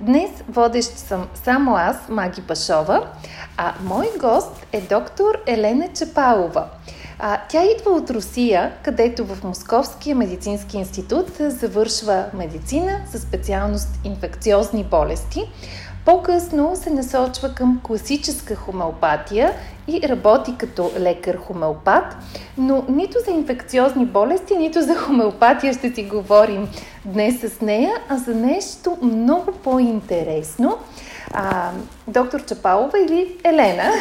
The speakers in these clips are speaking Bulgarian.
Днес водещ съм само аз, Маги Пашова, а мой гост е доктор Елена Чапалова. А, тя идва от Русия, където в Московския медицински институт завършва медицина със специалност инфекциозни болести. По-късно се насочва към класическа хомеопатия и работи като лекар-хомеопат, но нито за инфекциозни болести, нито за хомеопатия ще си говорим днес с нея, а за нещо много по-интересно. А, доктор Чапалова или Елена.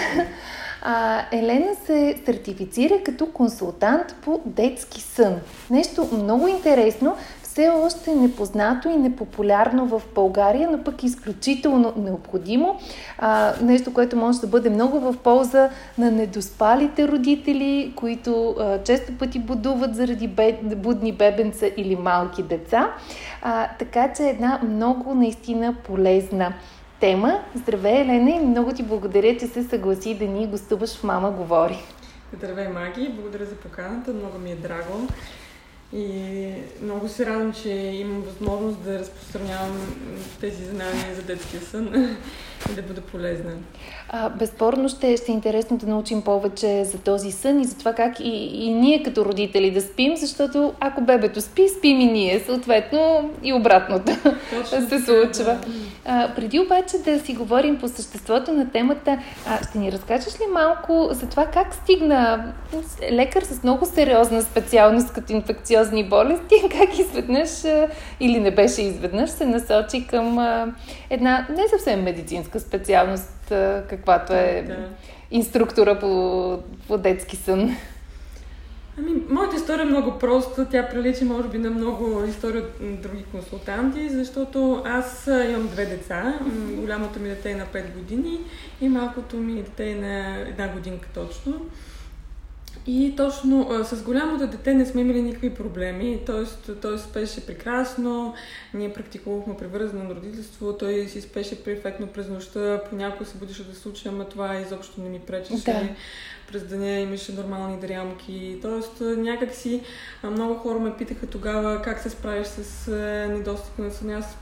А, Елена се сертифицира като консултант по детски сън. Нещо много интересно, все още непознато и непопулярно в България, но пък изключително необходимо. А, нещо, което може да бъде много в полза на недоспалите родители, които а, често пъти будуват заради бед, будни бебенца или малки деца. А, така че една много наистина полезна тема. Здравей, Елена, и много ти благодаря, че се съгласи да ни гостуваш в Мама Говори. Здравей, Маги, благодаря за поканата, много ми е драго. И много се радвам, че имам възможност да разпространявам тези знания за детския сън и да бъда полезна. А, безспорно ще, ще е интересно да научим повече за този сън и за това как и, и ние като родители да спим, защото ако бебето спи, спим и ние, съответно и обратното Точно се случва. Да. А, преди обаче да си говорим по съществото на темата, а, ще ни разкажеш ли малко за това как стигна лекар с много сериозна специалност като инфекциозни болести, как изведнъж, или не беше изведнъж, се насочи към една не съвсем медицинска специалност, каквато е инструктора по, по детски сън. Ами, моята история е много проста. Тя прилича, може би, на много истории от други консултанти, защото аз имам две деца. Голямото ми дете е на 5 години и малкото ми дете е на една годинка точно. И точно а, с голямото дете не сме имали никакви проблеми. Тоест, той спеше прекрасно, ние практикувахме привързано родителство, той си спеше перфектно през нощта, понякога се будеше да случи, ама това изобщо не ми пречеше. Да. През деня имаше нормални дрямки. Тоест, някакси много хора ме питаха тогава как се справиш с недостиг на сън. Аз,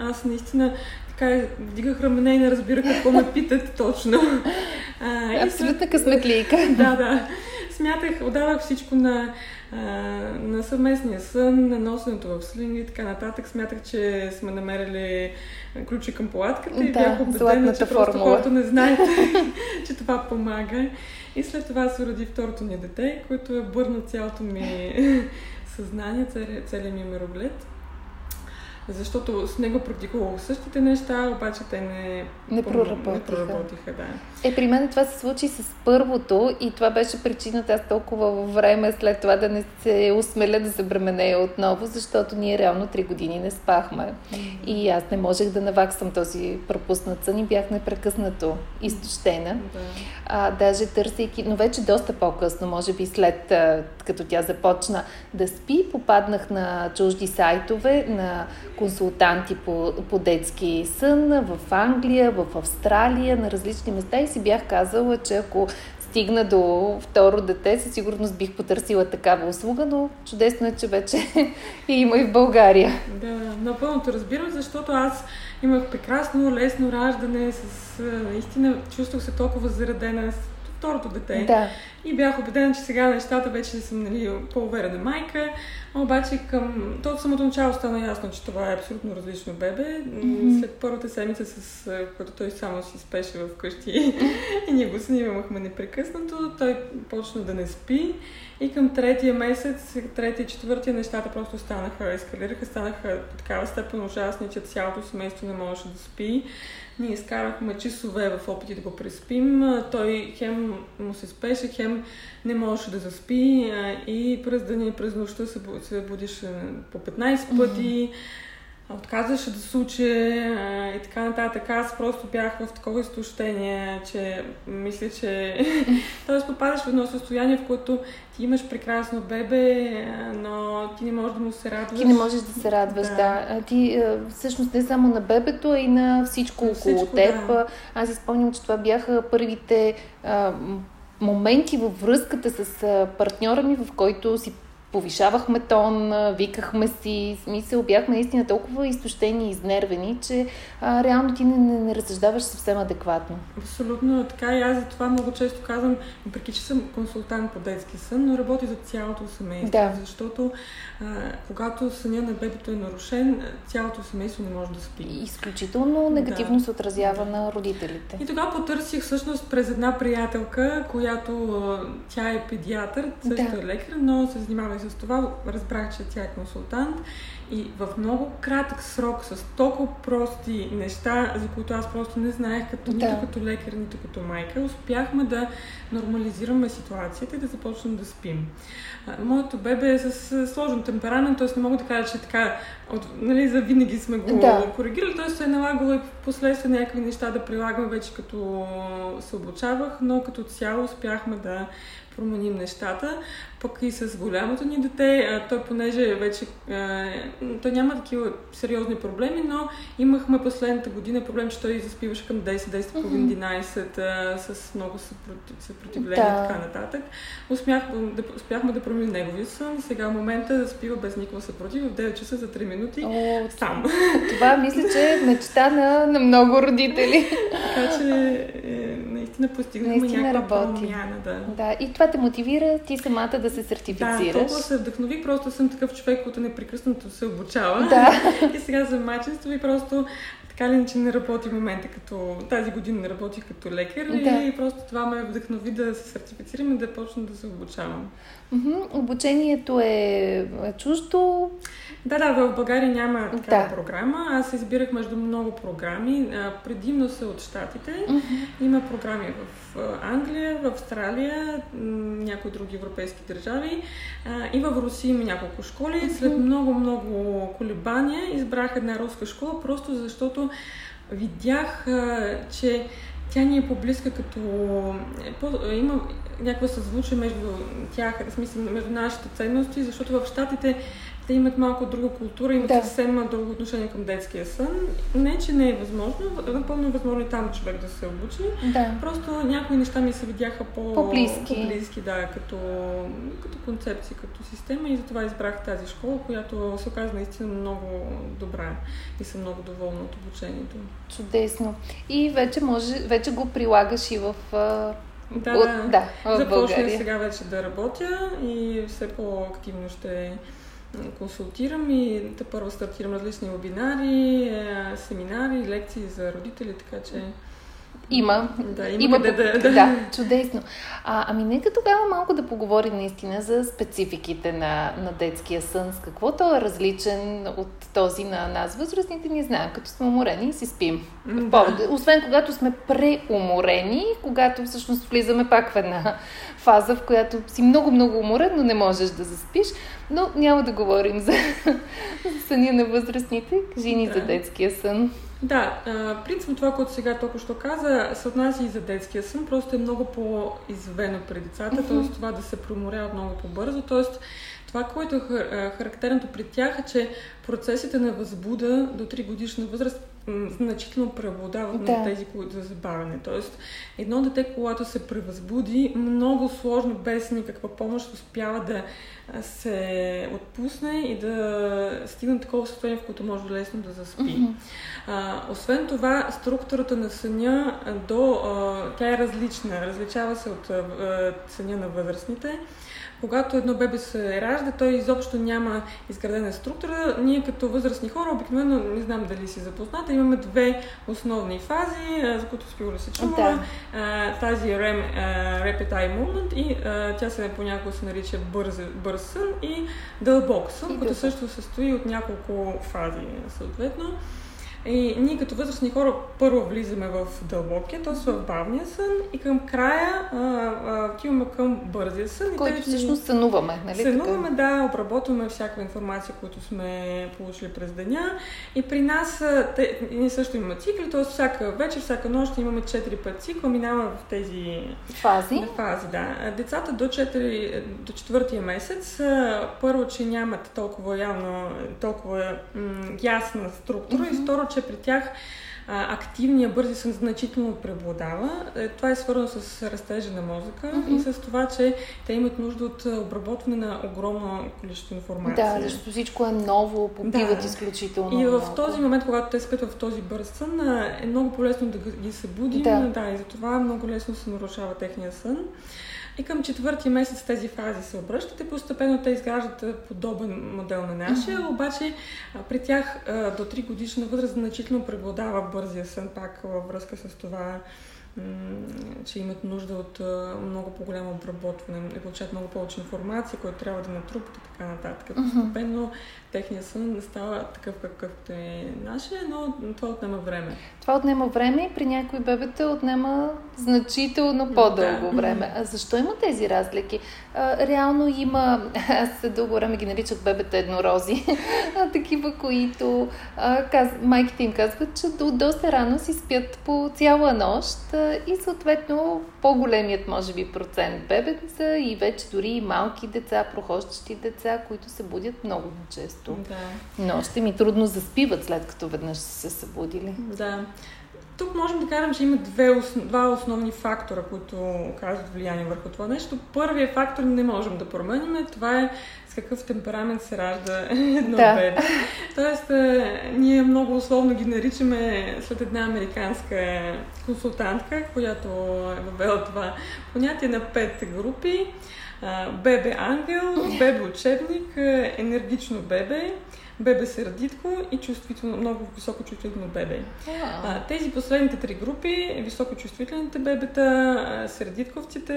аз наистина така вдигах рамене и не разбирах какво ме питат точно. Абсолютна късметлийка. да, да смятах, отдавах всичко на, а, на съвместния сън, на носенето в слини и така нататък. Смятах, че сме намерили ключи към палатката да, и бях убедена, че просто хората не знаете, че това помага. И след това се роди второто ни дете, което е бърна цялото ми съзнание, целият ми мироглед защото с него практикувах същите неща, обаче те не, не проработиха. Не проработиха да. Е, при мен това се случи с първото и това беше причината аз толкова време след това да не се усмеля да се бременея отново, защото ние реално три години не спахме. И аз не можех да наваксам този пропуснат сън и бях непрекъснато изтощена. Mm-hmm. А, даже търсейки, но вече доста по-късно, може би след като тя започна да спи, попаднах на чужди сайтове, на консултанти по, по детски сън в Англия, в Австралия, на различни места и си бях казала, че ако стигна до второ дете, със сигурност бих потърсила такава услуга, но чудесно е, че вече има и в България. Да, напълно разбирам, защото аз имах прекрасно, лесно раждане, с наистина чувствах се толкова заредена второто дете. Да. И бях убедена, че сега нещата вече съм нали, по-уверена майка. Обаче към... То от самото начало стана ясно, че това е абсолютно различно бебе. Mm-hmm. След първата седмица, с която той само си спеше в къщи и ние го снимахме непрекъснато, той почна да не спи. И към третия месец, третия, четвъртия, нещата просто станаха, ескалираха, станаха такава степен ужасни, че цялото семейство не можеше да спи. Ние изкарахме часове в опити да го преспим. Той хем му се спеше, хем не можеше да заспи и през деня и през нощта се, се будише по 15 пъти. Отказваше да се учи а, и така нататък. Аз просто бях в такова изтощение, че мисля, че... Тоест попадаш в едно състояние, в което ти имаш прекрасно бебе, но ти не можеш да му се радваш. Ти не можеш да се радваш, да. да. Ти всъщност не само на бебето, а и на всичко на около всичко, теб. Да. Аз си спомням, че това бяха първите а, моменти във връзката с партньора ми, в който си повишавахме тон, викахме си, смисъл, бяхме наистина толкова изтощени и изнервени, че а, реално ти не, не, не разсъждаваш съвсем адекватно. Абсолютно така и аз за това много често казвам, въпреки че съм консултант по детски сън, но работи за цялото семейство, да. защото а, когато съня на бебето е нарушен, цялото семейство не може да спи. Изключително негативно да. се отразява да. на родителите. И тогава потърсих всъщност през една приятелка, която тя е педиатър, също да. е лекар, но се занимава с това разбрах, че тя е консултант и в много кратък срок, с толкова прости неща, за които аз просто не знаех като, да. нито като лекар, нито като майка, успяхме да нормализираме ситуацията и да започнем да спим. Моето бебе е с сложен темперамент, т.е. не мога да кажа, че така, от, нали, за винаги сме го да. коригирали, т.е. се е налагало и в последствие някакви неща да прилагаме вече като се обучавах, но като цяло успяхме да променим нещата. Пък и с голямото ни дете, а, той понеже вече той няма такива сериозни проблеми, но имахме последната година проблем, че той заспиваше към 10, 10, mm-hmm. 11 а, с много съпротивление да. и така нататък. Успях, да, успяхме да променим неговия сън сега в момента да спива без никаква съпротив в 9 часа за 3 минути О, сам. Това мисля, че е мечта на, на много родители. така че е, наистина постигнахме наистина някаква работи. промяна. Да. да, и това те мотивира ти самата да се сертифицираш. Да, толкова се вдъхнови, просто съм такъв човек, който непрекъснато се обучава. Да. и сега за мачество и просто така ли, че не работи в момента като... Тази година не работих като лекар да. и просто това ме вдъхнови да се сертифицирам и да почна да се обучавам. Mm-hmm. Обучението е чуждо? Да, да, в България няма такава да. програма. Аз избирах между много програми. Предимно са от Штатите. Mm-hmm. Има програми в Англия, в Австралия, някои други европейски държави. И в Русия има няколко школи. След много-много колебания избрах една руска школа, просто защото видях, че тя ни е по-близка като... Е, има някакво съзвучие между тях, в смисъл между нашите ценности, защото в Штатите те имат малко друга култура, имат да. съвсем друго отношение към детския сън. Не, че не е възможно, напълно е възможно и там човек да се обучи. Да. Просто някои неща ми се видяха по... по-близки. по-близки, да, като, като концепция, като система и затова избрах тази школа, която се оказа наистина много добра и съм много доволна от обучението. Чудесно. И вече, може, вече го прилагаш и в да, от, да, в Започнах сега вече да работя и все по-активно ще консултирам и те първо стартирам различни вебинари, е, семинари, лекции за родители, така че... Има. Да, има, има къде да, да. Да, чудесно. А, ами нека тогава малко да поговорим наистина за спецификите на, на детския сън. С какво то е различен от този на нас, възрастните ни знаем, като сме уморени и си спим. Да. Освен когато сме преуморени, когато всъщност влизаме пак в една фаза, в която си много-много уморен, но не можеш да заспиш. Но няма да говорим за, за съня на възрастните. Кажи ни да. за детския сън. Да, принципно това, което сега толкова що каза, се отнася и за детския сън, просто е много по-извено при децата, mm-hmm. т.е. това да се проморяват много по-бързо, т.е. това, което е характерното при тях е, че процесите на възбуда до 3 годишна възраст значително преобладават да. на тези, които за забавяне. Тоест, едно дете, когато се превъзбуди, много сложно, без никаква помощ, успява да се отпусне и да стигне такова състояние, в което може лесно да заспи. Mm-hmm. А, освен това, структурата на съня до, а, тя е различна. Различава се от а, съня на възрастните. Когато едно бебе се ражда, той изобщо няма изградена структура. Ние като възрастни хора, обикновено, не знам дали си запозната, имаме две основни фази, за които сигурно се чувала. Да. Тази REM, Rapid Eye Movement и тя се понякога се нарича бърз, бърз сън и дълбок сън, който също състои от няколко фази съответно. И ние като възрастни хора първо влизаме в дълбокия, т.е. в бавния сън и към края отиваме към бързия сън. Който всъщност сънуваме, нали Сънуваме, така? да, обработваме всяка информация, която сме получили през деня. И при нас, те, ние също имаме цикли, т.е. всяка вечер, всяка нощ имаме 4 пъти цикла, минаваме в тези фази. фази да. Децата до, 4, до четвъртия месец, първо, че нямат толкова явно, толкова м- ясна структура mm-hmm. и второ, че при тях а, активния бързи сън значително преобладава. Е, това е свързано с растежа на мозъка mm-hmm. и с това, че те имат нужда от обработване на огромно количество информация. Да, защото всичко е ново, попиват да. изключително И в много. този момент, когато те спят в този бърз сън, е много по-лесно да ги събудим. Да. да, и затова много лесно се нарушава техния сън. И към четвърти месец тези фази се обръщат и постепенно те изграждат подобен модел на нашия, mm-hmm. обаче при тях до 3 годишна възраст значително преобладава бързия сън пак във връзка с това че имат нужда от много по-голямо обработване и получават много повече информация, която трябва да натрупат и така нататък. Постепенно mm-hmm. техният сън не става такъв какъвто е нашия, но това отнема време. Това отнема време и при някои бебета отнема значително по-дълго да. време. А защо има тези разлики? А, реално има, аз дълго време ги наричат бебета еднорози, а, такива, които а, каз, майките им казват, че до, доста рано си спят по цяла нощ и съответно по-големият, може би, процент бебета и вече дори и малки деца, прохождащи деца, които се будят много често. Да. Но ще ми трудно заспиват след като веднъж са се събудили. Да. Тук можем да кажем, че има две, два основни фактора, които оказват влияние върху това нещо. Първият фактор не можем да променим. Това е с какъв темперамент се ражда едно да. бебе. Тоест, ние много условно ги наричаме след една американска консултантка, която е въвела това понятие на пет групи. Бебе ангел, бебе учебник, енергично бебе, бебе сърдитко и чувствително, много високо чувствително бебе. А, тези последните три групи, високочувствителните бебета, сърдитковците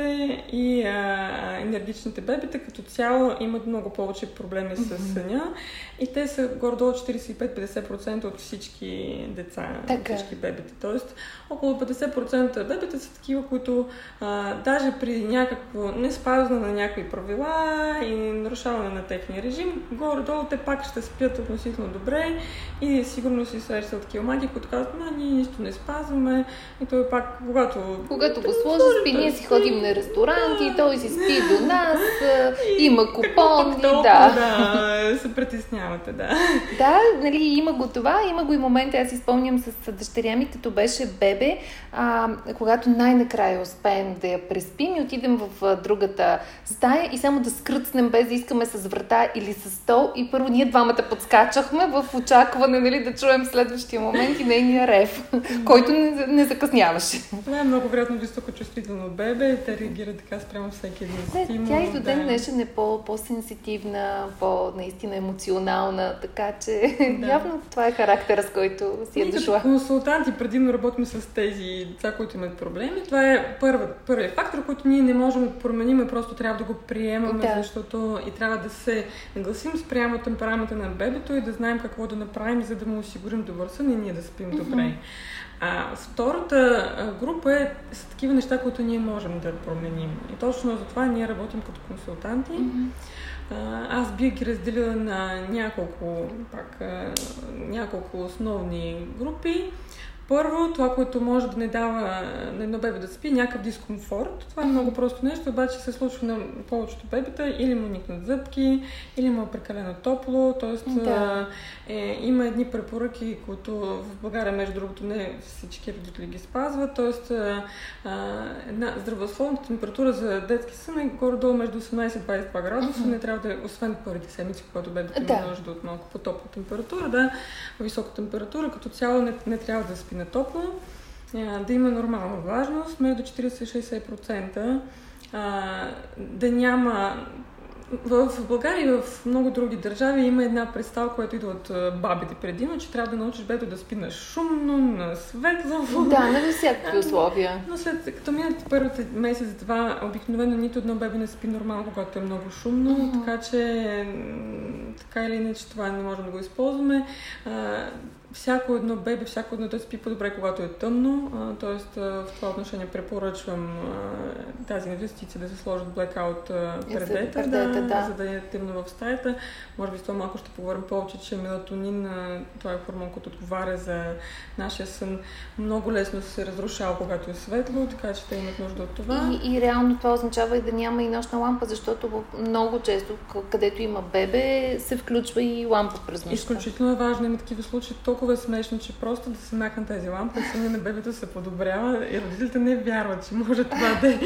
и а, енергичните бебета, като цяло имат много повече проблеми с съня и те са горе-долу 45-50% от всички деца, така. всички бебета. Тоест, около 50% бебета са такива, които а, даже при някакво не спазване на някакви правила и нарушаване на техния режим, горе-долу те пак ще спят относително добре и сигурно си срещал такива маги, които казват, а ние нищо не спазваме и той пак, когато... Когато го сложи спи, ние си ходим на ресторанти, да, той си спи до нас, и, има купони, да. да. се притеснявате, да. Да, нали, има го това, има го и момента, аз си спомням с дъщеря ми, като беше бебе, а, когато най-накрая успеем да я преспим и отидем в другата стая и само да скръцнем без да искаме с врата или с стол и първо ние двамата подскачахме в очакване нали, да чуем следващия момент и нейния рев, който не, не закъсняваше. Това е много вероятно високо чувствително бебе. Те реагират така спрямо всеки един стимул. Тя и до ден да. днешен е по, по-сенситивна, по-наистина емоционална, така че да. явно това е характера, с който си е дошла. Като консултанти предимно работим с тези деца, които имат проблеми. Това е първият фактор, който ние не можем да променим, просто трябва да го приемаме, да. защото и трябва да се нагласим спрямо темперамента на бебето и да знаем какво да направим, за да му осигурим добър сън и ние да спим mm-hmm. добре. А втората група е, са такива неща, които ние можем да променим. И точно за това ние работим като консултанти. Mm-hmm. Аз бих ги разделила на няколко, пак, няколко основни групи. Първо, това, което може да не дава на едно бебе да спи, някакъв дискомфорт. Това е много просто нещо, обаче се случва на повечето бебета или му никнат зъбки, или му е прекалено топло. Тоест, да. е, има едни препоръки, които в България, между другото, не всички родители ги спазват. Тоест, а, една здравословна температура за детски сън е горе-долу между 18 и 22 градуса. Mm-hmm. Не трябва да е, освен първите седмици, когато бебето има да. нужда от малко по-топла температура, да, висока температура, като цяло не, не трябва да спи на топло, да има нормална влажност, между 40-60%, да няма в България и в много други държави има една представа, която идва от бабите предимно, че трябва да научиш бебето да спи на шумно, на светло. Да, на всякакви условия. Но след като минат първите месец-два, обикновено нито едно бебе не спи нормално, когато е много шумно, uh-huh. така че така или иначе това не можем да го използваме всяко едно бебе, всяко едно да спи по-добре, когато е тъмно. Тоест, в това отношение препоръчвам а, тази инвестиция да се сложат blackout предета, да, да. за да е темно в стаята. Може би с това малко ще поговорим повече, че мелатонин, това е хормон, който отговаря за нашия сън, много лесно се разрушава, когато е светло, така че те имат нужда от това. И, и реално това означава и да няма и нощна лампа, защото много често, където има бебе, се включва и лампа през нощта. Изключително е важно, има такива случаи, толкова е смешно, че просто да се махне тази лампа и съня на бебето се подобрява и родителите не вярват, че може това да е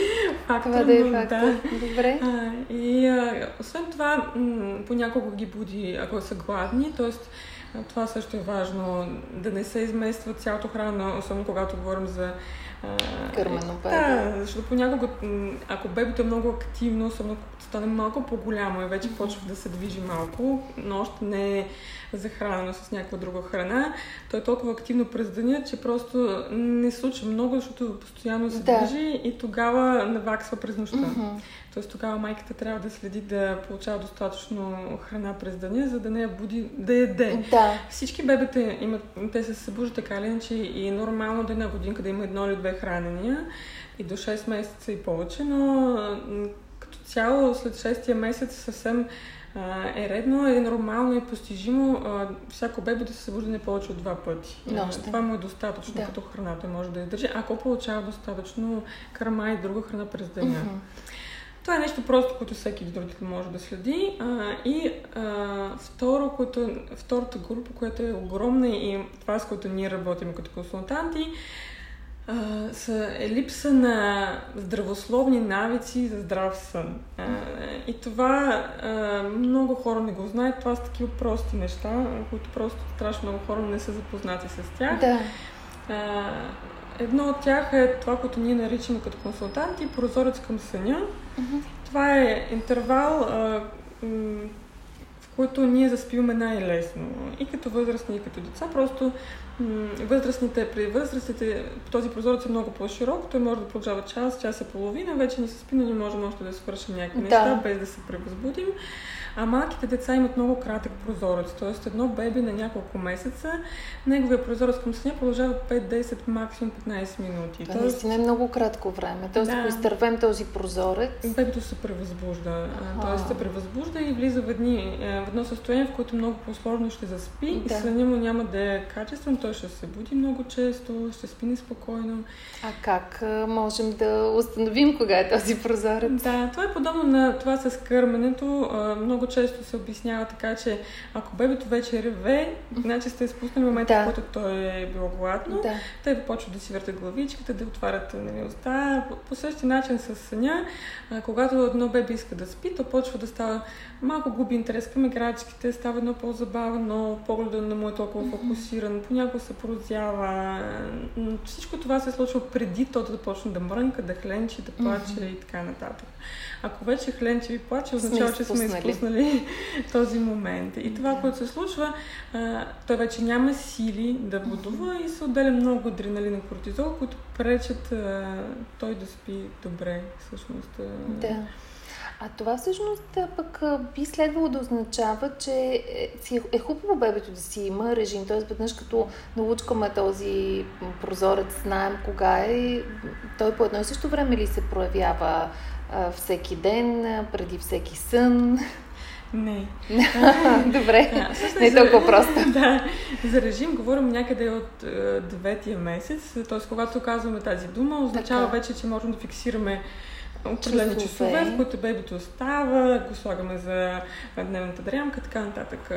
фактор. Това да е фактор. Да. Добре. А, и а, освен това, м- понякога ги буди, ако са гладни, т.е. това също е важно, да не се измества цялото храна, особено когато говорим за Кърмено бебе. Да, защото понякога, ако бебето е много активно, особено ако стане малко по-голямо и вече почва да се движи малко, но още не е захранено с някаква друга храна, той е толкова активно през деня, че просто не случва много, защото постоянно се да. движи и тогава наваксва през нощта. Mm-hmm. Тоест тогава майката трябва да следи да получава достатъчно храна през деня, за да не я буди да яде. Да. Всички бебета имат, те се събуждат така или иначе и е нормално да една годинка да има едно или две хранения и до 6 месеца и повече, но като цяло след 6 месец съвсем е редно, е нормално и постижимо всяко бебе да се събужда не повече от два пъти. Нощен. Това му е достатъчно да. като храна. Той може да издържи, ако получава достатъчно кърма и друга храна през деня. Uh-huh. Това е нещо просто, което всеки родител може да следи. А, и а, второ, което, втората група, която е огромна и това, с което ние работим като консултанти, а, са, е липса на здравословни навици за здрав сън. А, и това а, много хора не го знаят. Това са такива прости неща, които просто страшно много хора не са запознати с тях. Да. А, едно от тях е това, което ние наричаме като консултанти прозорец към съня. Mm-hmm. Това е интервал, а, в който ние заспиваме най-лесно. И като възрастни, и като деца. Просто м- възрастните, при възрастните този прозорец е много по-широк. Той може да продължава час, час и половина. Вече ни се спи, но ние можем още да свършим някакви да. неща, без да се превъзбудим. А малките деца имат много кратък прозорец, т.е. едно беби на няколко месеца, неговия прозорец към съня продължава 5-10, максимум 15 минути. Това тоест... наистина е много кратко време. Тоест, да. ако изтървем този прозорец... Бебето се превъзбужда. Т.е. се превъзбужда и влиза в, едни, е, в едно състояние, в което много по-сложно ще заспи. Да. Съня му няма да е качествен, той ще се буди много често, ще спи неспокойно. А как можем да установим кога е този прозорец? Да, това е подобно на това с кърменето. Много често се обяснява така, че ако бебето вече реве, значи сте изпуснали момента, да. в който той е било гладно, да. те почват да си въртат главичката, да отварят нали, уста. По, по същия начин с съня, а, когато едно бебе иска да спи, то почва да става малко губи интерес към играчките, става едно по-забавно, погледа не му е толкова фокусиран, понякога се порозява. Всичко това се е случва преди то да почне да мрънка, да хленчи, да плаче mm-hmm. и така нататък. Ако вече хленче ви плаче, означава, че сме изпуснали този момент. И това, което се случва, а, той вече няма сили да будува и се отделя много адреналин и кортизол, които пречат а, той да спи добре, всъщност. Да. А това всъщност пък би следвало да означава, че е, е хубаво бебето да си има режим. Т.е. веднъж като научкаме този прозорец, знаем кога е, той по едно и също време ли се проявява а, всеки ден, преди всеки сън? Не. Добре. А, не е толкова просто. да. За режим говорим някъде от е, деветия месец. Т.е. когато казваме тази дума, означава така. вече, че можем да фиксираме определени часове, часове, в които бебето остава, го слагаме за дневната дрямка, така нататък.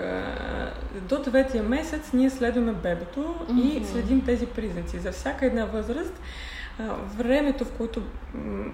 До деветия месец ние следваме бебето mm-hmm. и следим тези признаци. За всяка една възраст времето, в което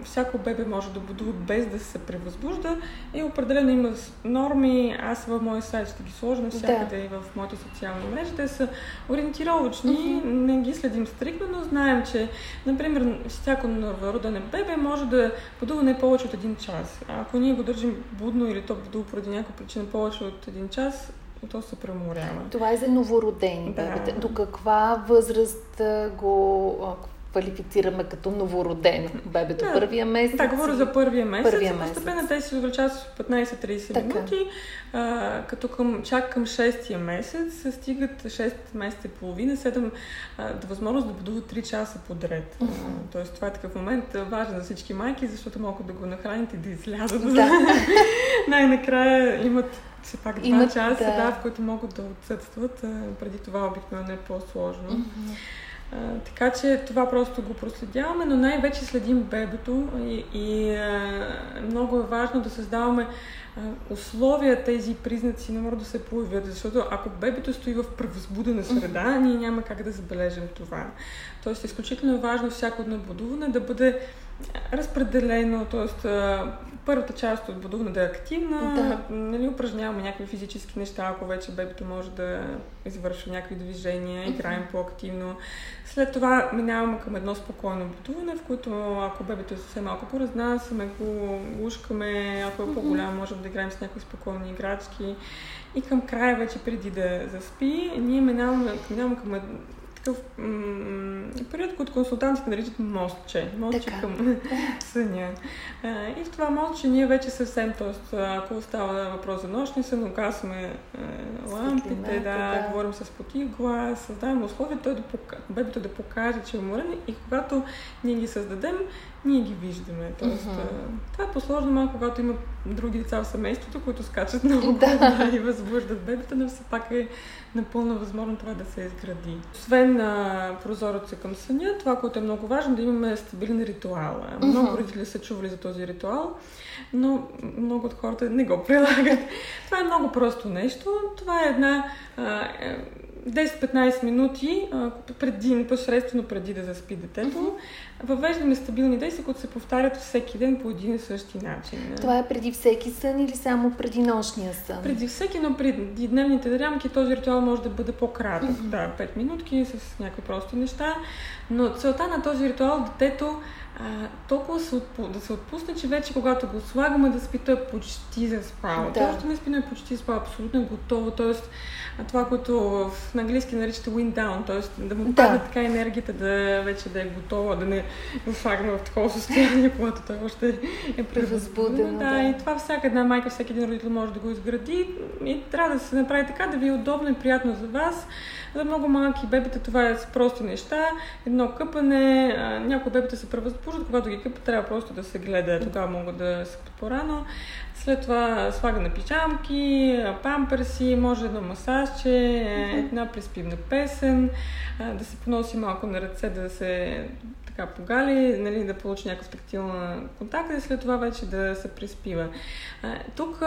всяко бебе може да будува без да се превъзбужда, е определено има норми. Аз в моя сайт ще ги сложа навсякъде да. и в моите социални мрежи. Те са ориентировъчни, uh-huh. не ги следим стрикно, но знаем, че, например, всяко новородене бебе може да будува не повече от един час. А ако ние го държим будно или то будува поради някаква причина повече от един час, то се преморява. Това е за новородени да. бебета. До каква възраст го квалифицираме като новородено бебето Да. първия месец. Да, говоря за първия месец. Първия и постепенно месец. те се увеличават с 15-30 Така. минути, а, като към, чак към 6-я месец се стигат 6 месеца и половина, 7 а, до възможност да будуват 3 часа подред. А, Тоест това е такъв момент важен за всички майки, защото могат да го нахранят и да излязат. Да. Най-накрая имат все пак 2 Имат, часа, да. да. в които могат да отсъстват. Преди това обикновено е по-сложно. Мгм. А, така че това просто го проследяваме, но най-вече следим бебето и, и а, много е важно да създаваме а, условия тези признаци могат да се появят, защото ако бебето стои в превъзбудена среда, ние няма как да забележим това. Тоест, изключително е важно всяко едно будуване да бъде разпределено, т.е. първата част от будуване да е активна, Да. нали, упражняваме някакви физически неща, ако вече бебето може да извършва някакви движения, играем по-активно. След това минаваме към едно спокойно будуване, в което ако бебето е съвсем малко по-разнасяме го, гушкаме, ако е по-голямо, можем да играем с някакви спокойни играчки. И към края, вече преди да заспи, ние минаваме, минаваме към такъв м- период, който консултантите наричат мостче. Мостче Така. към съня. А, и в това мостче ние вече съвсем, т.е. ако става въпрос за нощни сън, угасваме е, лампите, Светлината, да, да. говорим с потих глас, създаваме условия той да пока... бебето да покаже, че е уморен и когато ние ги създадем, ние ги виждаме. Тоест, а, това е по-сложно малко, когато има други деца в семейството, които скачат много Да. и възбуждат бебето, но все пак е напълно възможно това да се изгради. Освен на прозореца към съня, това, което е много важно, да имаме стабилен ритуал. Много Мгм. родители са чували за този ритуал, но много от хората не го прилагат. това е много просто нещо. Това е една а, е, 10-15 минути преди, непосредствено преди да заспи детето. Въвеждаме стабилни действия, които се повтарят всеки ден по един и същи начин. Това е преди всеки сън или само преди нощния сън? Преди всеки, но преди дневните рамки този ритуал може да бъде по-кратък. Да, 5 минутки с някакви прости неща. Но целта на този ритуал детето а, толкова се отпу... да се отпусне, че вече когато го слагаме да спи, той е почти заспал. Да. Той още не спи, но е почти заспал, абсолютно е готово. Тоест, това, което в на английски наричате wind down, т.е. да му Да. падне така енергията да вече да е готова, да не слагаме в такова състояние, когато той още е превъзбуден. Да, да. и това всяка една майка, всеки един родител може да го изгради и трябва да се направи така, да ви е удобно и приятно за вас. За много малки бебета това е с прости неща. Едно къпане, някои бебета се превъзбуждат, когато ги къпат, трябва просто да се гледа, тогава могат да спят по-рано. След това слага на пижамки, памперси, може едно масажче, една приспивна песен, да се поноси малко на ръце, да се така погали, нали, да получи някакъв тактилен контакт и след това вече да се приспива. Тук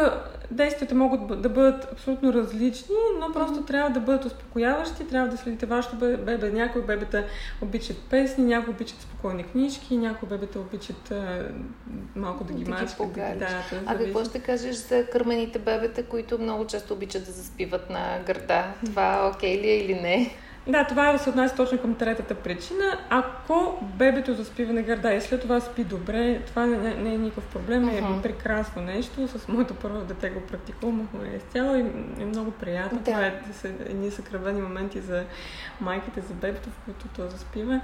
действията могат да бъдат абсолютно различни, но просто трябва да бъдат успокояващи, трябва да следите вашето бе- бебе. Някои бебета обичат песни, някои обичат спокойни книжки, някои бебета обичат малко да ги Да погалиш. Да, А какво ще кажеш за кърмените бебета, които много често обичат да заспиват на гърда? Това окей ли е или не? Да, това се отнася точно към третата причина. Ако бебето заспива на гърда и след това спи добре, това не, не, не е никакъв проблем, е Мгм. прекрасно нещо. С моето първо дете го практикувахме изцяло и е много приятно. Да. Това е да са едни съкръвени моменти за майките, за бебето, в които то заспива.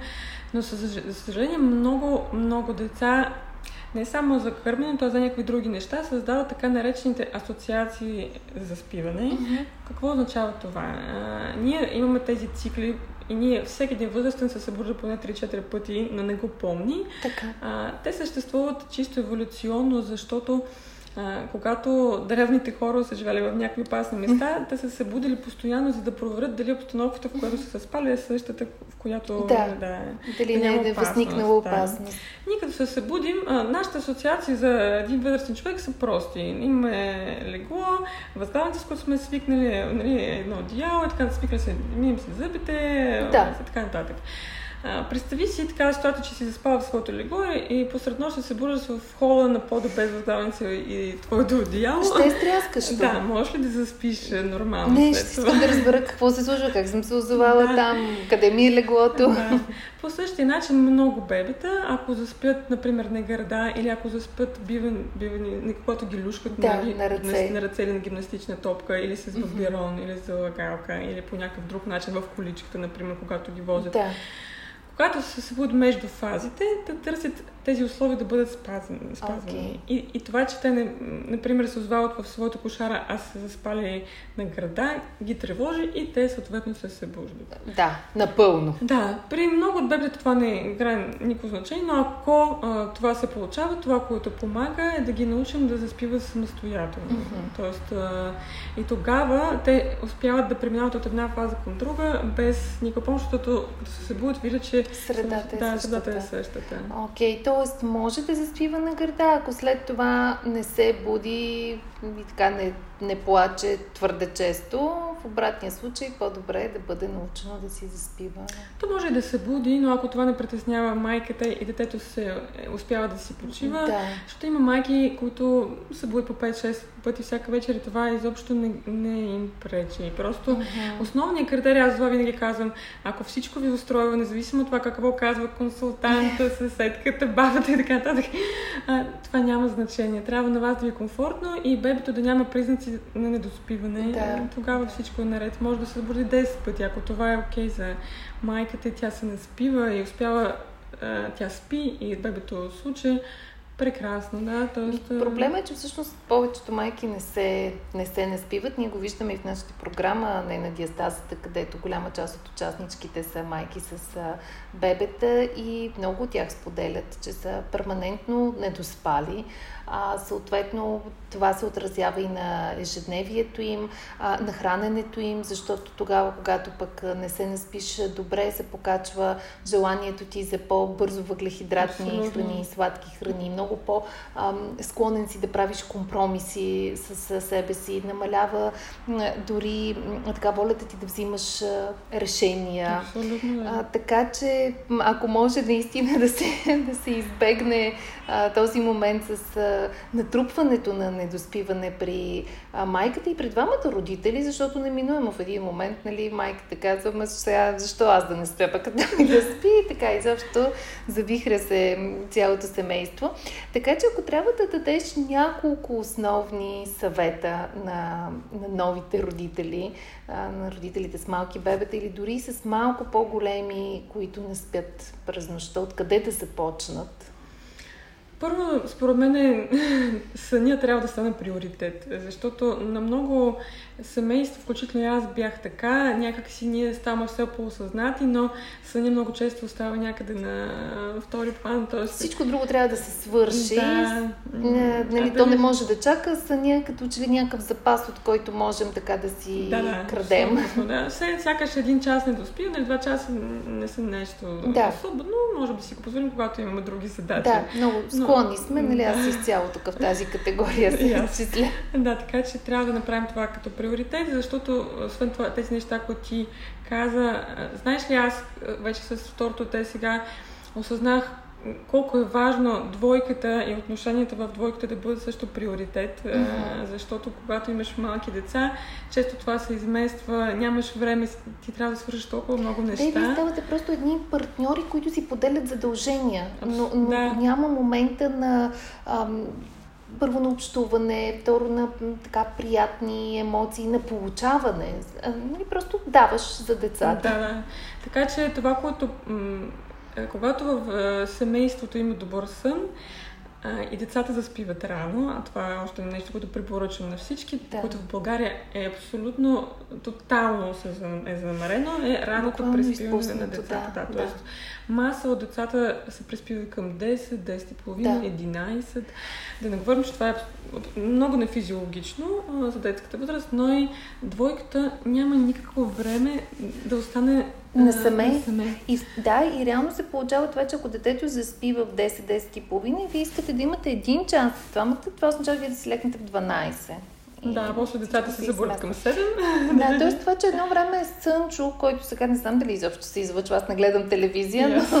Но за съжаление много, много деца не само за кърменето, а за някакви други неща, създават така наречените асоциации за спиване. Какво означава това? А, ние имаме тези цикли и ние, всеки един възрастен се събужда поне 3-4 пъти, но не го помни. Така. А, те съществуват чисто еволюционно, защото а, когато древните хора са живели в някакви опасни места, те са се будили постоянно, за да проверят дали обстановката, в която са се спали, е същата, в която Да. да, Дали Да не е опасност, възникнала да. опасност? ние като се събудим, а, нашите асоциации за един възрастен човек са прости. Имаме легло, възглавните, с които сме свикнали, нали, едно одеяло, така да свикнали се, мием си зъбите, Да. и така нататък. Представи си така ситуация, че си заспал в своето легло и, посред нощ се събуждаш в хола на пода без възглавница и твоето одеяло. Ще е стряскащо. Да, можеш ли да заспиш е, нормално Не, ще след искам това? да разбера какво се случва, как съм се озовала Да. там, къде ми е леглото. Да. По същия начин много бебета, ако заспят, например, на гърда или ако заспят бивани, бивани когато ги люшкат Да, нали, на ръце. на, ръце или на гимнастична топка, или с бабирон, или с лагалка, или по някакъв друг начин в количката, например, когато ги возят. Да. Когато се събудят между фазите, да търсят тези условия да бъдат спазени. спазвани. Okay. И, и това, че те, не, например, се озвават в своята кошара, а са заспали на града, ги тревожи и те съответно се събуждат. Да, напълно. Да, при много от бебета това не играе никакво значение, но ако а, това се получава, това, което помага е да ги научим да заспиват самостоятелно. Мгм. Тоест, а, и тогава те успяват да преминават от една фаза към друга без никаква помощ, защото като се събудят, виждат, че Средата е да, същата. средата е същата. Окей, т.е. може да заспива на гърда, ако след това не се буди и така не, не плаче твърде често. В обратния случай по-добре е да бъде научено да си заспива. То може да се буди, но ако това не притеснява майката и детето се е, успява да си почива, Да. Защото има майки, които се будят по 5-6 пъти всяка вечер и това изобщо не, не им пречи. Просто Мгм. основният критерий, аз това винаги казвам, ако всичко ви устройва, независимо от това какво казва консултанта, съседката, бабата и така нататък, това няма значение. Трябва на вас да ви е комфортно и бебето да няма признаци на недоспиване. Да. Тогава всичко е наред. Може да се събуди 10 пъти, ако това е окей за майката тя се наспива и успява, тя спи и бебето случай, прекрасно, да. Тоест, Проблема е, че всъщност повечето майки не се, не се наспиват. Ние го виждаме и в нашата програма, не на диастазата, където голяма част от участничките са майки с бебета и много от тях споделят, че са перманентно недоспали. А, съответно, това се отразява и на ежедневието им, а, на храненето им, защото тогава, когато пък не се наспиш добре, се покачва желанието ти за по-бързо въглехидратни Абсолютно. храни, сладки храни, много по-склонен си да правиш компромиси с, себе си, намалява дори така волята ти да взимаш решения. Абсолютно. А, така че, ако може наистина да се, да се избегне а, този момент с натрупването на недоспиване при майката и при двамата родители, защото неминуемо в един момент, нали, майката казва, ма сега защо аз да не спя, пък да ми да спи, и така изобщо завихря се цялото семейство. Така че, ако трябва да дадеш няколко основни съвета на, на новите родители, на родителите с малки бебета или дори с малко по-големи, които не спят през нощта, откъде да започнат? Първо, според мен съня трябва да стане приоритет, защото на много семейства, включително и аз бях така, някак си ние ставаме все по-осъзнати, но съня много често остава някъде на втори план. Тоест, Всичко друго трябва да се свърши. Да. Нали, А, то да. не може да чака, съня като че ли някакъв запас, от който можем така да си да, да, крадем. абсолютно, Да. Все, сякаш един час не доспи, нали, два часа не са нещо Да. особено, може би си го позволим, когато имаме други задачи. Да, много склонни сме, нали, аз изцяло тук в тази категория се И аз. числя. Да, така че трябва да направим това като приоритет, защото освен това, тези неща, които ти каза, знаеш ли, аз вече с второто те сега осъзнах колко е важно двойката и отношенията в двойката да бъдат също приоритет, Мгм. защото когато имаш малки деца, често това се измества, нямаш време, ти трябва да свършиш толкова много Те вие неща. ставате просто едни партньори, които си поделят задължения, но, но Да. няма момента на ам, първо на общуване, второ на така приятни емоции, на получаване. Нали, просто даваш за децата. Да, да. Така че това, което когато в семейството има добър сън а, и децата заспиват рано, а това е още нещо, което препоръчвам на всички, Да. което в България е абсолютно тотално се е занамерено, е раното Буквално преспиване на децата. да, Да, да. Тоест, маса от децата се преспиват към 10, 10 и половина, Да. 11. Да не говорим, че това е много нефизиологично за детската възраст, но и двойката няма никакво време да остане Насаме. насаме. И, да, и реално се получава това, че ако детето заспи в 10-10 и половина вие искате да имате един час с двамата, това означава вие да си лекнете в 12. И- Да, после децата се събудят към 7. Да, т.е. това, че едно време е Сънчо, който сега не знам дали изобщо се излъчва, аз не гледам телевизия, но,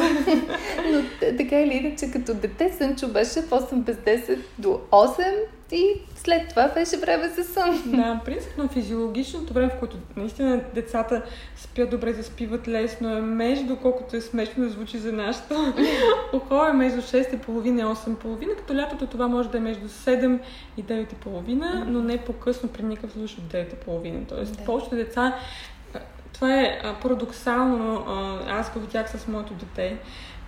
но т- така или иначе като дете Сънчо беше в 8 без 10 до 8 и след това беше време за сън. Да, принципно физиологичното време, в което наистина децата спят добре, заспиват лесно е между, колкото е смешно да звучи за нашето ухо, е между 6,5 и 8,5, като лятото това може да е между 7 и 9,5, но не по-късно при никакъв случай от 9,5. Тоест, Да. повечето деца това е парадоксално. Аз го видях с моето дете.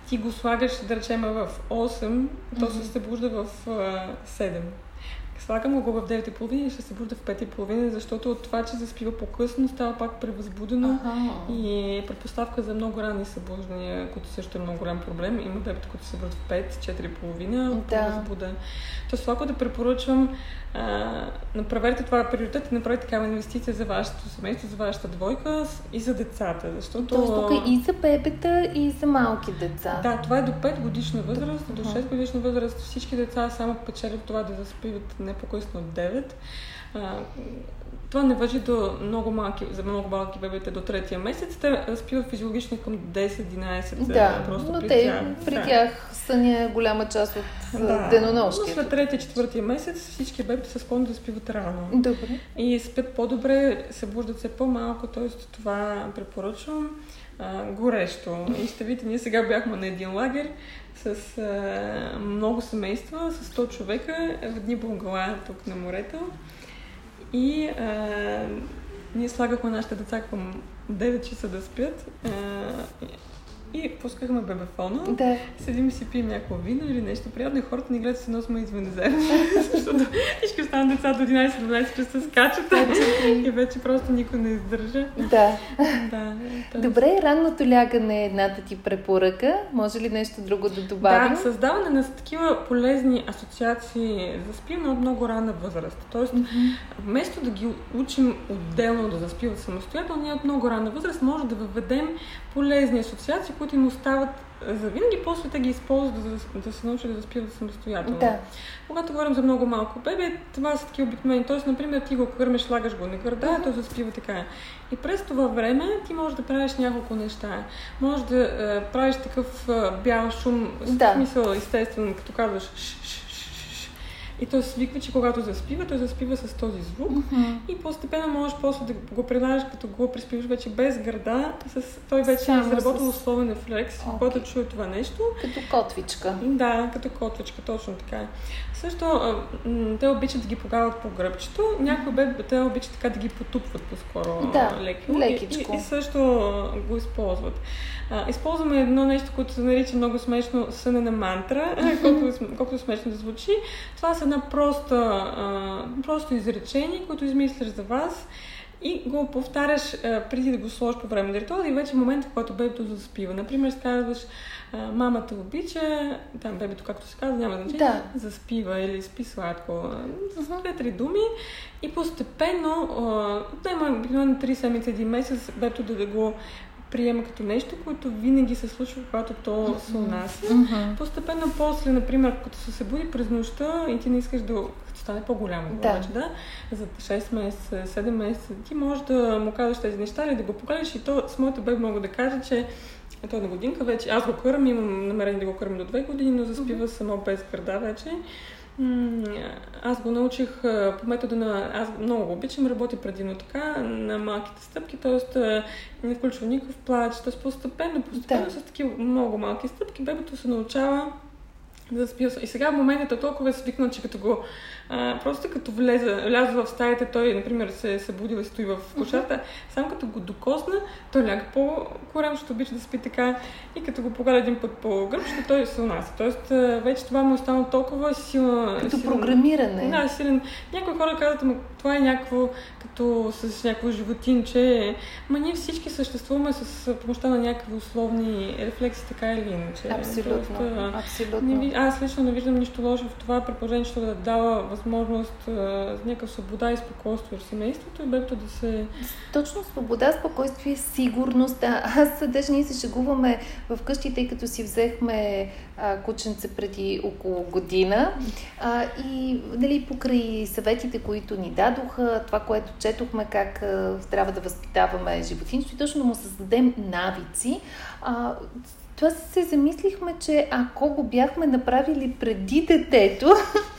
Ти го слагаш, да речем, в 8, mm-hmm. то се събужда в а, 7. Слагам го в 9.30 и ще се бужда в 5.30, защото от това, че заспива по-късно, става пак превъзбудено ага. и е предпоставка за много ранни събуждания, които също е много голям проблем. Има бебета, които се събуждат в 5, 4.30, да. възбуда. Тоест, това, да препоръчвам, а, направете това приоритет и направете такава инвестиция за вашето семейство, за вашата двойка и за децата. Защото... Тоест тук е и за бебета, и за малки деца. Да, това е до 5 годишна възраст, до 6 годишна възраст. Всички деца само печелят това да заспиват не по-късно от 9. А, това не въжи до много малки, за много малки бебета до третия месец. Те спиват физиологично към 10-11. Да, просто но при те, тях. при да. тях съня е голяма част от да, денонощието. Но след третия, четвъртия месец всички бебета са склонни да спиват рано. Добре. И спят по-добре, събуждат се по-малко, т.е. това препоръчвам а, горещо. И ще видите, ние сега бяхме на един лагер с а, много семейства, с 100 човека, в дни бунгала тук на морето. И а, ние слагахме нашите деца към 9 часа да спят. А, и пускахме бебефона. Да. Седим и си пием някакво вино или нещо приятно и хората ни гледат се носим извънземно. Защото всички останат деца до 11-12 часа скачат и вече просто никой не издържа. Да. да Добре, ранното лягане е едната ти препоръка. Може ли нещо друго да добавим? Да, създаване на такива полезни асоциации за спиване от много ранна възраст. Тоест, mm-hmm. вместо да ги учим отделно да заспиват самостоятелно, ние от много ранна възраст може да въведем полезни асоциации, които им остават за винаги, после те ги използват да, да, се научат да заспиват самостоятелно. Да. Когато говорим за много малко бебе, това са такива обикновени. Тоест, например, ти го кърмеш, слагаш го на гърда, uh-huh. той заспива така. И през това време ти можеш да правиш няколко неща. Може да е, правиш такъв е, бял шум, да. в смисъл естествено, като казваш и той свиква, че когато заспива, той заспива с този звук. Mm-hmm. И постепенно можеш после да го прилагаш, като го приспиваш вече без гърда. С... Той вече Само е изработил с... условен рефлекс, okay. когато чуе това нещо. Като котвичка. Да, като котвичка, точно така. Също те обичат да ги погават по гръбчето. Някои бебе, те обичат така да ги потупват по-скоро да, леко. лекичко. И, и, и също го използват. А, използваме едно нещо, което се нарича много смешно съне на мантра, колкото, колкото смешно да звучи. Това са една проста, а, просто изречение, което измисляш за вас и го повтаряш а, преди да го сложиш по време на ритуала и вече в момента, в който бебето заспива. Например, казваш мамата обича, там бебето, както се казва, няма значение, да. заспива или спи сладко. С две-три думи и постепенно, отнема обикновено 3 седмици, един месец, бебето да, да го приема като нещо, което винаги се случва, когато то mm-hmm. се унася. Mm-hmm. Постепенно после, например, като се събуди през нощта и ти не искаш да като стане по-голямо да. вече, да, за 6 месеца, 7 месеца, ти можеш да му кажеш тези неща или да го покажеш и то с моето бебе мога да кажа, че ето на годинка вече. Аз го кърмам, имам намерение да го кърмам до 2 години, но заспива mm-hmm. само без гърда вече. Аз го научих по метода на... Аз много го обичам, работя предимно така, на малките стъпки, т.е. не включва никакъв плач, т.е. постепенно, постепенно да. с такива много малки стъпки, бебето се научава да спи. И сега в момента е толкова свикнал, че като го а, просто като влезе, вляза в стаята, той, например, се е събудил и стои в кошата, uh-huh. само като го докосна, той ляга по-корем, защото обича да спи така и като го погледа един път по гръбчето, той се унася. Тоест, вече това му е останало толкова силно. Като силен, програмиране. Да, силен. Някои хора казват, но това е някакво, като с някакво животинче. Ма ние всички съществуваме с помощта на някакви условни рефлекси, така или иначе. Абсолютно. Тоест, Абсолютно. Не, аз лично не виждам нищо лошо в това, при положение, че да дава възможност за някаква свобода и спокойствие в семейството и бебето да се... Точно свобода, спокойствие, сигурност. А, аз даже ние се шегуваме в къщи, тъй като си взехме а, кученце преди около година. А, и нали, покрай съветите, които ни дадоха, това, което четохме, как а, трябва да възпитаваме животинство и точно да му създадем навици, а, това се замислихме, че ако го бяхме направили преди детето,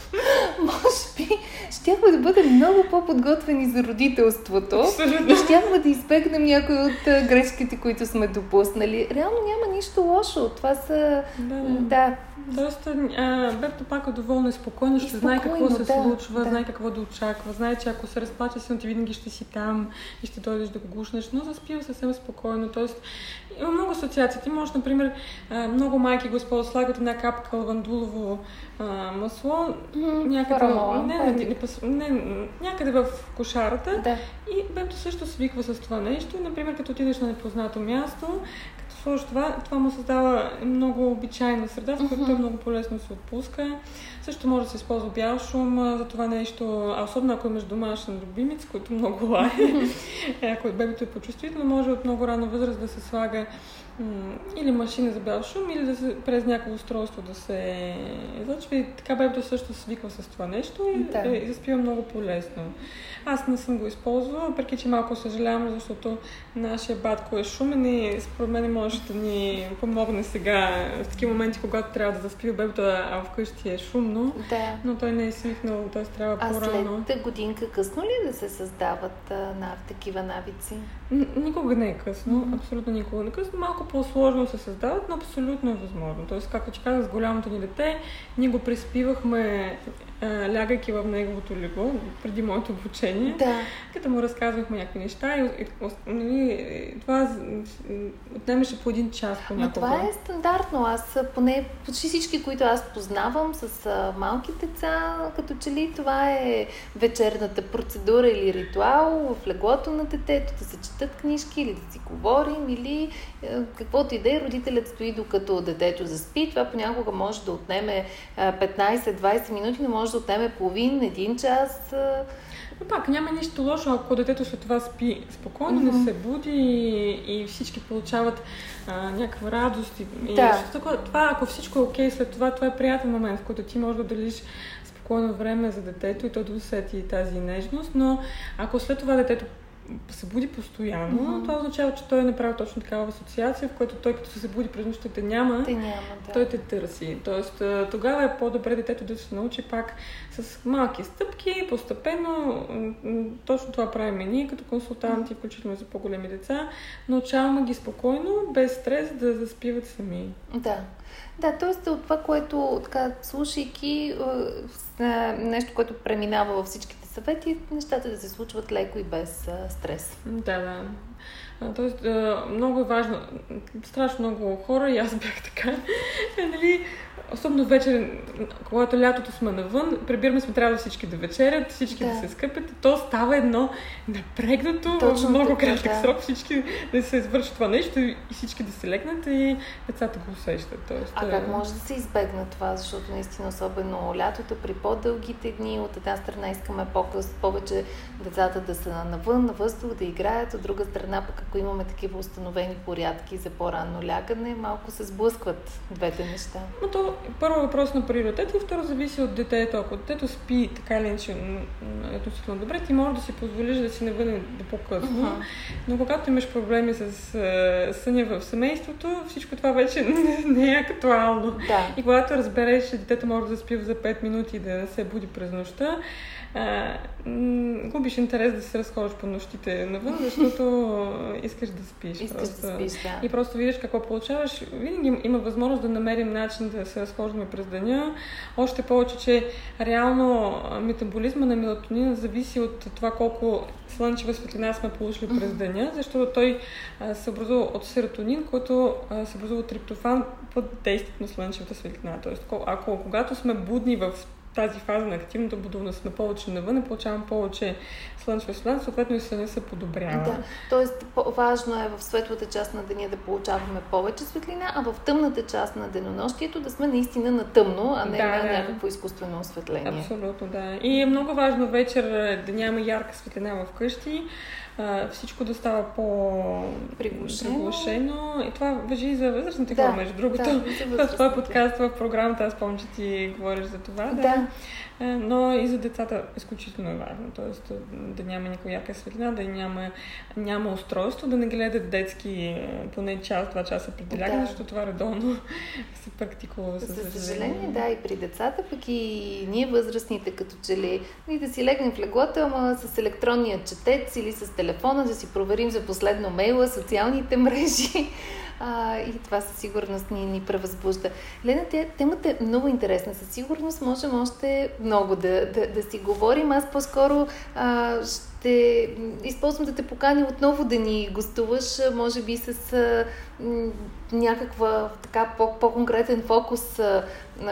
може би щяхме да бъдем много по-подготвени за родителството. Абсолютно. И щяхме да избегнем някои от грешките, които сме допуснали. Реално няма нищо лошо. Това са... Да, да. Тоест, а, бебето пак е доволно и спокойно, ще знае какво се да, случва, да. знае какво да очаква, знае, че ако се разплаче силно, ти винаги ще си там и ще дойдеш да го гушнеш, но заспива съвсем спокойно. Тоест, има много асоциации. Ти можеш, например, много майки го използват, слагат една капка лавандулово а, масло някъде, Парамола. не, не, не, не, някъде в кошарата да. и бебето също свиква с това нещо. Например, като отидеш на непознато място, като сложиш това, това му създава много обичайна среда, в която той много по-лесно се отпуска. Също може да се използва бял шум за това нещо, а особено ако имаш домашен любимец, който много лае. ако бебето е почувствително, може от много рана възраст да се слага или машина за бял шум, или да се, през някакво устройство да се излъчва. И така бебето също свиква с това нещо и, Да. е, и заспива много по-лесно. Аз не съм го използвала, въпреки че малко съжалявам, защото нашия батко е шумен и според мен може да ни помогне сега в такива моменти, когато трябва да заспива бебето, а вкъщи е шумно. да. Но той не е свикнал, т.е. трябва А по-рано. след годинка късно ли да се създават а, на такива навици? Н- Никога не е късно, Мгм. абсолютно никога не е късно. Малко по-сложно се създават, но абсолютно е възможно. Тоест, както ти казах, с голямото ни дете, ние го приспивахме, а, лягайки в неговото легло, преди моето обучение, Да. като му разказвахме някакви неща и, и, и, нали, това отнемаше по един час Но понякога. това е стандартно. Аз поне почти всички, които аз познавам с а, малки деца, като че ли това е вечерната процедура или ритуал в леглото на детето, да се четат книжки или да си говорим или е, каквото и да е, родителят стои докато детето заспи. Това понякога може да отнеме а, 15-20 минути, но може да отнеме половин, един час. Но пак няма нищо лошо, ако детето след това спи спокойно, не Мгм. се буди и, и всички получават а, някаква радост. И, и Да. защото такова- това, ако всичко е окей след това, това е приятен момент, в който ти можеш да отделиш спокойно време за детето и то да усети тази нежност, но ако след това детето се буди постоянно, Мгм. това означава, че той е направил точно такава асоциация, в която той като се буди през нощта те няма, Те няма, да. той те търси. Тоест, тогава е по-добре детето да се научи пак с малки стъпки, постепенно. Точно това правим и ние като консултанти, включително за по-големи деца. Научаваме ги спокойно, без стрес, да заспиват сами. Да. Да, т.е. от това, което така, слушайки е, е, нещо, което преминава във всичките съвети, нещата да се случват леко и без е, стрес. Да, да. А, Тоест, а, много е важно. Страшно много хора, и аз бях така. Нали, особено вечер, когато лятото сме навън, прибираме сме трябва всички да вечерят, всички да, Да. се скъпят. То става едно напрегнато, в Точно много така, кратък да. срок, всички да се извърши това нещо и всички да се лекнат и децата го усещат. Тоест, А а, как може да се избегне това? Защото наистина, особено лятото, при по-дългите дни, от една страна искаме по-къс, повече децата да са навън, на въздух, да играят, от друга страна пък ако имаме такива установени порядки за по-ранно лягане, малко се сблъскват двете неща. Но то първо въпрос на приоритет и второ зависи от детето. Ако детето спи така или иначе относително добре, ти можеш да си позволиш да си навън до по-късно. Мгм. Но когато имаш проблеми с е, съня в семейството, всичко това вече не, не е актуално. Да. И когато разбереш, че детето може да спи за 5 минути и да не се буди през нощта, а, губиш интерес да се разходиш по нощите навън, защото искаш да спиш. Искаш просто. да спиш, да. И просто видиш какво получаваш. Винаги им- има възможност да намерим начин да се разхождаме през деня. Още повече, че реално метаболизма на мелатонина зависи от това колко слънчева светлина сме получили през деня, защото той се образува от серотонин, който се образува от триптофан под действието на слънчевата светлина. Тоест, ко- ако когато сме будни в тази фаза на активната будовност сме повече навън, получавам повече слънчева светлина, съответно и съня се подобрява. Да, т.е. важно е в светлата част на деня да получаваме повече светлина, а в тъмната част на денонощието да сме наистина на тъмно, а не Да, на да. някакво изкуствено осветление. Абсолютно, да. И е много важно вечер е, да няма ярка светлина в къщи. А, всичко да става по-приглушено. И това въжи и за възрастните да, хора, между другото. Да, в този подкаст, в програмата, аз помня, че ти говориш за това. Да. да. Е, но и за децата изключително е важно. Тоест да няма никаква яка светлина, да няма, няма устройство, да не гледат детски е, поне час, два часа преди лягане, да. защото това редовно се практикува. За съжаление. съжаление, да, и при децата, пък и ние възрастните, като че ли, и да си легнем в леглото, ама с електронния четец или с телефона, да си проверим за последно мейла, социалните мрежи а, и това със сигурност ни, ни превъзбужда. Лена, темата е много интересна. Със сигурност можем още много да, да, да си говорим. Аз по-скоро а, ще използвам да те покани отново да ни гостуваш, може би с а, някаква така по- по-конкретен фокус а,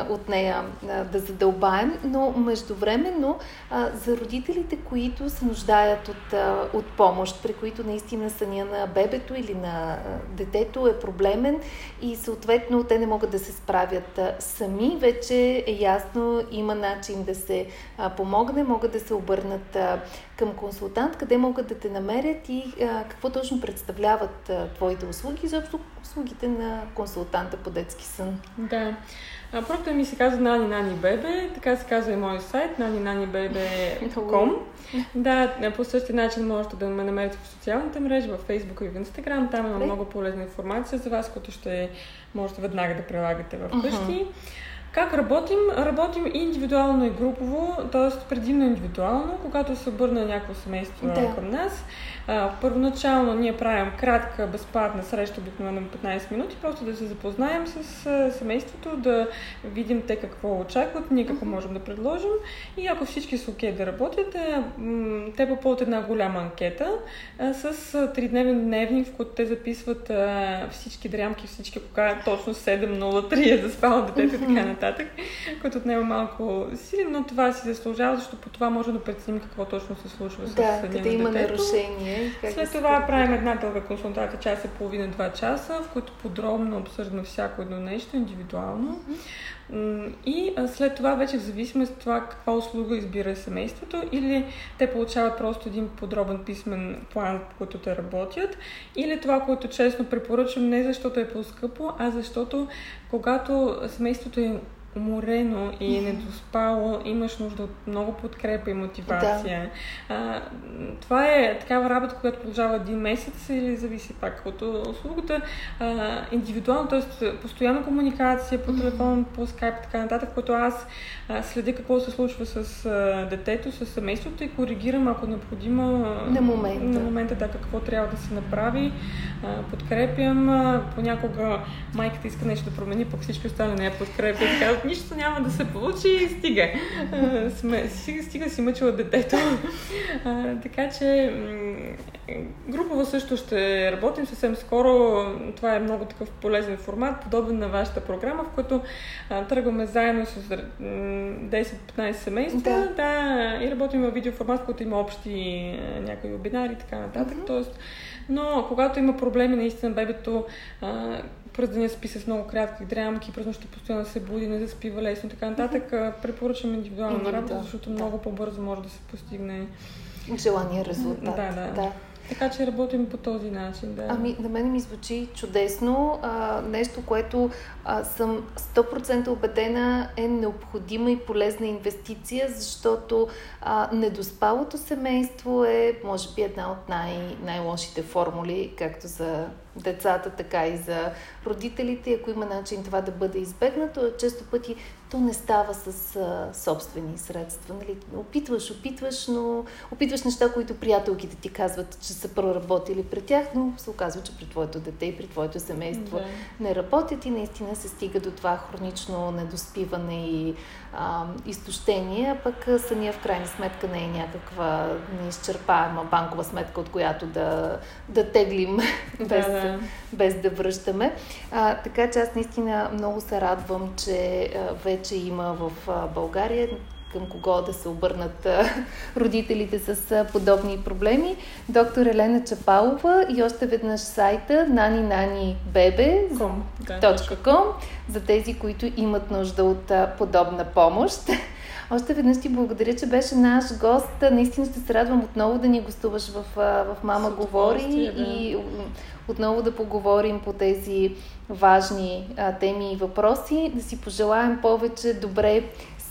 от нея а, да задълбаем, но междувременно а, за родителите, които се нуждаят от, а, от помощ, при които наистина съня на бебето или на детето е проблемен и съответно те не могат да се справят а, сами, вече е ясно, има начин да се а, помогне, могат да се обърнат а, към консултант, къде могат да те намерят и а, какво точно представляват а, твоите услуги, изобщо услугите на консултанта по детски сън. Да. А, проектът ми се казва Нани Нани Бебе, така се казва и мой сайт, naninanibebe.com. да, по същия начин можете да ме намерите в социалните мрежи, в Facebook и в Instagram. Там има много полезна информация за вас, която ще можете веднага да прилагате в къщи. Uh-huh. Как работим? Работим и индивидуално и групово, т.е. предимно индивидуално, когато се обърне някакво семейство да. към нас. А, първоначално ние правим кратка, безплатна среща, обикновено 15 минути, просто да се запознаем с а, семейството, да видим те какво очакват, ние какво можем да предложим и ако всички са окей okay да работят, а, м- те попълват една голяма анкета а, с тридневен дневник, в който те записват а, всички дрямки, всички кога точно 7.03 е заспало детето и така нататък, което отнема малко сили, но това си заслужава, защото по това може да преценим какво точно се случва да, с Да, къде има нарушение как След това правим една дълга консултация, час и половина, два часа, в които подробно обсъждаме всяко едно нещо индивидуално. Mm-hmm. И след това вече в зависимост от това каква услуга избира семейството или те получават просто един подробен писмен план, по който те работят, или това, което честно препоръчвам не защото е по-скъпо, а защото когато семейството е уморено и недоспало, имаш нужда от много подкрепа и мотивация. Да. А, това е такава работа, която продължава един месец или зависи пак от услугата. А, индивидуално, т.е. постоянна комуникация по телефон, по скайп и така нататък, което аз а, следя какво се случва с а, детето, с семейството и коригирам, ако е необходимо на момента, на момента да, какво трябва да се направи. А, подкрепям. А, понякога майката иска нещо да промени, пък всички останали не я подкрепят. Казват, нищо няма да се получи, стига. А, сме, стига, стига си мъчила детето. А, така че групово също ще работим съвсем скоро. Това е много такъв полезен формат, подобен на вашата програма, в който а, тръгваме заедно с 10-15 семейства да. да, и работим в видеоформат, в който има общи някои вебинари и така нататък. Mm-hmm. Тоест, но когато има проблеми, наистина бебето а, през деня спи с много кратки дрямки, през нощта постоянно се буди, не заспива лесно и така нататък, mm-hmm. препоръчвам индивидуална работа, защото да. много по-бързо може да се постигне желания резултат. Да, да. да. Така че работим по този начин, да. Ами, на мен ми звучи чудесно. А, нещо, което а, съм 100% убедена е необходима и полезна инвестиция, защото а, недоспалото семейство е, може би, една от най- най-лошите формули, както за децата, така и за родителите. Ако има начин това да бъде избегнато, често пъти то не става с а, собствени средства. Нали? Опитваш, опитваш, но опитваш неща, които приятелките ти казват, че са проработили при тях, но се оказва, че при твоето дете и при твоето семейство да. не работят и наистина се стига до това хронично недоспиване и а, изтощение, а пък самия в крайна сметка не е някаква неизчерпаема банкова сметка, от която да, да теглим без, да, да. без да връщаме. А, така че аз наистина много се радвам, че а, вече има в а, България към кого да се обърнат родителите с подобни проблеми. Доктор Елена Чапалова и още веднъж сайта naninanibebe.com за тези, които имат нужда от подобна помощ. Още веднъж ти благодаря, че беше наш гост. Наистина ще се радвам отново да ни гостуваш в, в Мама Говори да. и отново да поговорим по тези важни а, теми и въпроси. Да си пожелаем повече добре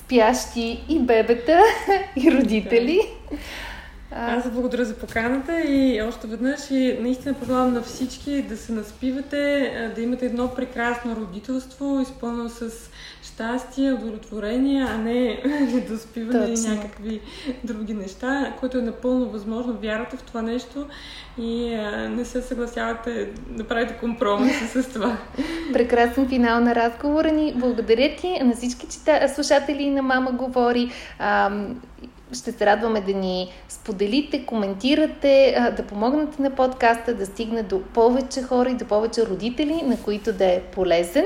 спящи и бебета, и родители. Аз благодаря за поканата и още веднъж и наистина пожелавам на всички да се наспивате, да имате едно прекрасно родителство, изпълнено с щастие, удовлетворение, а не недоспиване и някакви други неща, което е напълно възможно. Вярвате в това нещо и а, не се съгласявате да правите компромиси с това. Прекрасен финал на разговора ни. Благодаря ти на всички чита... слушатели на Мама говори. А, ще се радваме да ни споделите, коментирате, да помогнете на подкаста да стигне до повече хора и до повече родители, на които да е полезен.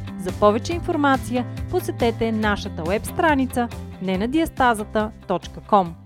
За повече информация посетете нашата веб страница nenadiastazата.com.